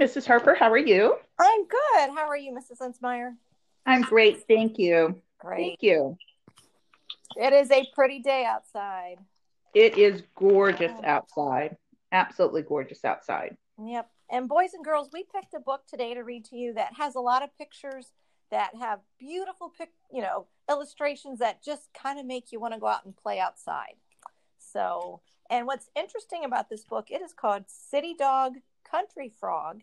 Mrs. Harper. How are you? I'm good. How are you, Mrs. Linsmeyer? I'm great. Thank you. Great. Thank you. It is a pretty day outside. It is gorgeous outside. Absolutely gorgeous outside. Yep. And boys and girls, we picked a book today to read to you that has a lot of pictures that have beautiful pic, you know, illustrations that just kind of make you want to go out and play outside. So, and what's interesting about this book, it is called City Dog Country Frog.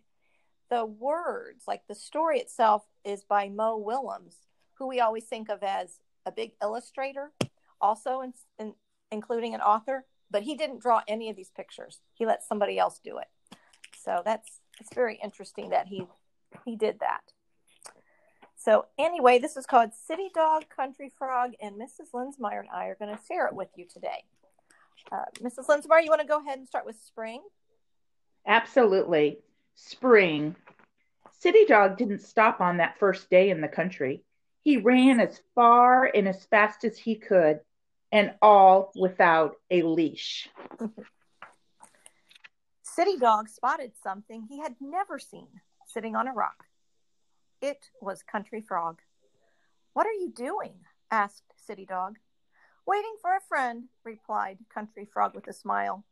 The words, like the story itself, is by Mo Willems, who we always think of as a big illustrator, also in, in, including an author. But he didn't draw any of these pictures. He let somebody else do it. So that's it's very interesting that he he did that. So anyway, this is called City Dog Country Frog, and Mrs. Linsmeyer and I are going to share it with you today. Uh, Mrs. Linsmeyer, you want to go ahead and start with spring? Absolutely. Spring. City Dog didn't stop on that first day in the country. He ran as far and as fast as he could, and all without a leash. City Dog spotted something he had never seen sitting on a rock. It was Country Frog. What are you doing? asked City Dog. Waiting for a friend, replied Country Frog with a smile.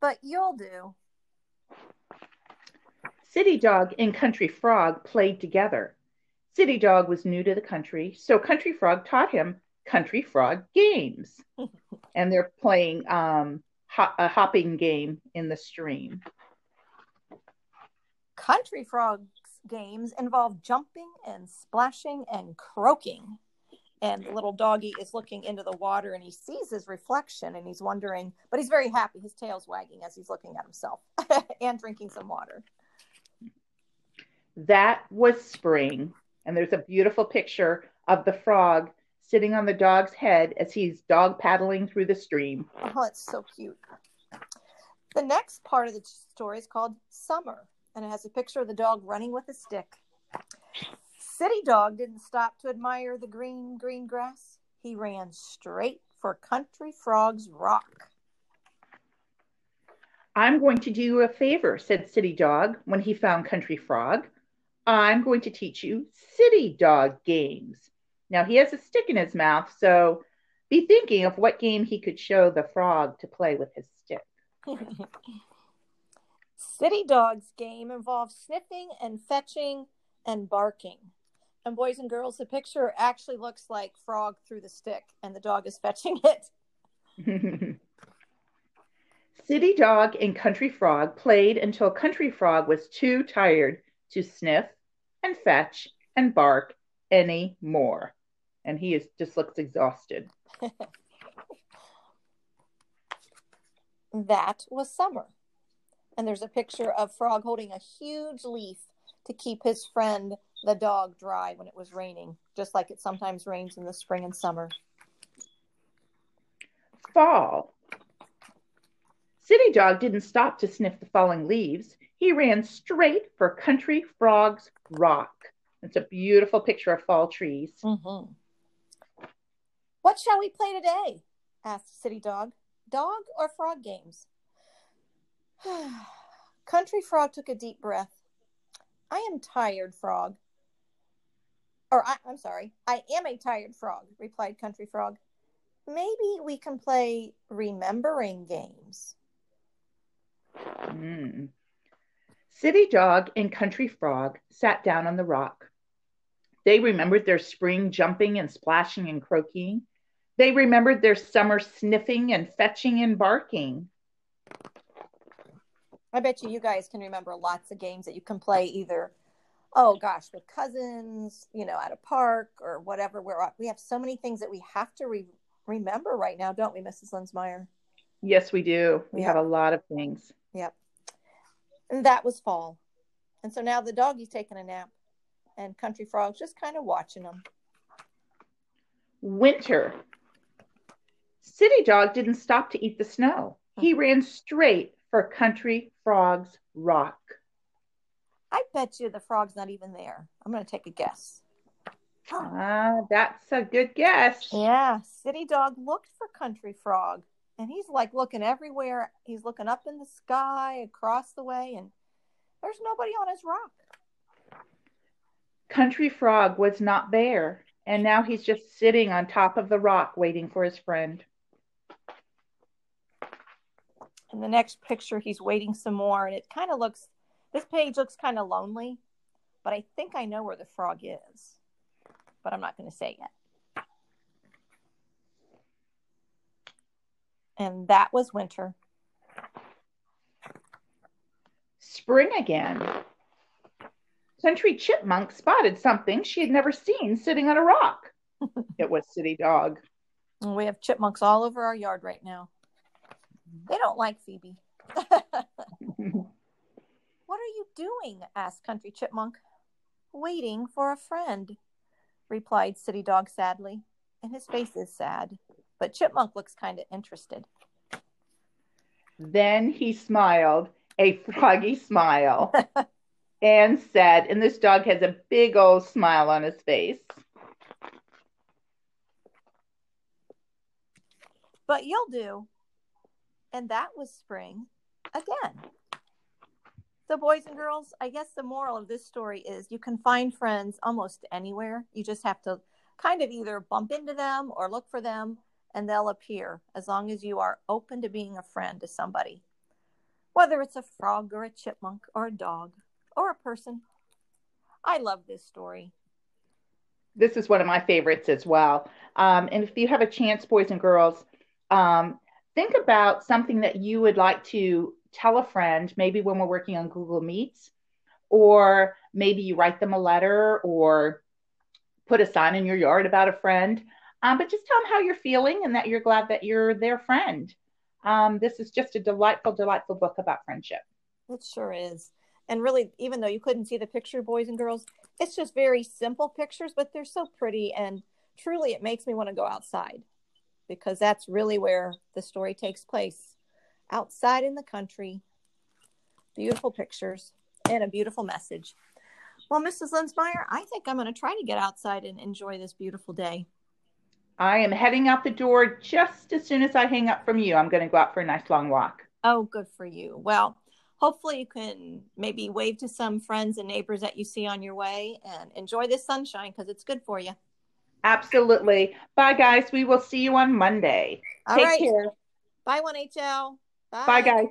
But you'll do. City Dog and Country Frog played together. City Dog was new to the country, so Country Frog taught him Country Frog games. and they're playing um, ho- a hopping game in the stream. Country Frog's games involve jumping and splashing and croaking. And the little doggy is looking into the water and he sees his reflection and he's wondering, but he's very happy. His tail's wagging as he's looking at himself and drinking some water. That was spring. And there's a beautiful picture of the frog sitting on the dog's head as he's dog paddling through the stream. Oh, it's so cute. The next part of the story is called Summer, and it has a picture of the dog running with a stick. City Dog didn't stop to admire the green, green grass. He ran straight for Country Frog's rock. I'm going to do you a favor, said City Dog when he found Country Frog. I'm going to teach you City Dog games. Now he has a stick in his mouth, so be thinking of what game he could show the frog to play with his stick. City Dog's game involves sniffing and fetching and barking. And boys and girls, the picture actually looks like frog threw the stick, and the dog is fetching it. City Dog and Country Frog played until Country Frog was too tired to sniff and fetch and bark any more and he is just looks exhausted. that was summer. And there's a picture of Frog holding a huge leaf to keep his friend, the dog, dry when it was raining, just like it sometimes rains in the spring and summer. Fall. City Dog didn't stop to sniff the falling leaves. He ran straight for Country Frog's rock. It's a beautiful picture of fall trees. Mm-hmm. What shall we play today? asked City Dog. Dog or frog games? Country Frog took a deep breath. I am tired, Frog. Or I, am sorry, I am a tired frog, replied Country Frog. Maybe we can play remembering games. Mm. City Dog and Country Frog sat down on the rock. They remembered their spring jumping and splashing and croaking. They remembered their summer sniffing and fetching and barking. I bet you you guys can remember lots of games that you can play either, oh gosh, with cousins, you know, at a park or whatever. We're we have so many things that we have to re- remember right now, don't we, Mrs. Linsmeyer? Yes, we do. We yep. have a lot of things. Yep. And that was fall. And so now the doggy's taking a nap and Country Frog's just kind of watching them. Winter. City Dog didn't stop to eat the snow. He mm-hmm. ran straight for Country Frog's rock. I bet you the frog's not even there. I'm going to take a guess. Ah, uh, that's a good guess. Yeah, City Dog looked for Country Frog, and he's like looking everywhere. He's looking up in the sky, across the way, and There's nobody on his rock. Country Frog was not there, and now he's just sitting on top of the rock waiting for his friend. In the next picture, he's waiting some more, and it kind of looks, this page looks kind of lonely, but I think I know where the frog is, but I'm not going to say yet. And that was winter. Spring again. Country Chipmunk spotted something she had never seen sitting on a rock. it was City Dog. We have chipmunks all over our yard right now. They don't like Phoebe. what are you doing? asked Country Chipmunk. Waiting for a friend, replied City Dog sadly. And his face is sad, but Chipmunk looks kind of interested. Then he smiled, a froggy smile, and said, and this dog has a big old smile on his face. But you'll do. And that was spring again. So, boys and girls, I guess the moral of this story is you can find friends almost anywhere. You just have to kind of either bump into them or look for them, and they'll appear as long as you are open to being a friend to somebody, whether it's a frog or a chipmunk or a dog or a person. I love this story. This is one of my favorites as well. Um, and if you have a chance, boys and girls, um, think about something that you would like to tell a friend, maybe when we're working on Google Meets, or maybe you write them a letter or put a sign in your yard about a friend. Um, but just tell them how you're feeling and that you're glad that you're their friend. Um, this is just a delightful, delightful book about friendship. It sure is. And really, even though you couldn't see the picture, boys and girls, it's just very simple pictures, but they're so pretty. And truly, it makes me want to go outside because that's really where the story takes place outside in the country. Beautiful pictures and a beautiful message. Well, Mrs. Linsmeyer, I think I'm going to try to get outside and enjoy this beautiful day. I am heading out the door just as soon as I hang up from you. I'm going to go out for a nice long walk. Oh, good for you. Well, hopefully you can maybe wave to some friends and neighbors that you see on your way and enjoy this sunshine because it's good for you. Absolutely. Bye, guys. We will see you on Monday. All Take right. care. Bye, 1HL. Bye. Bye, guys.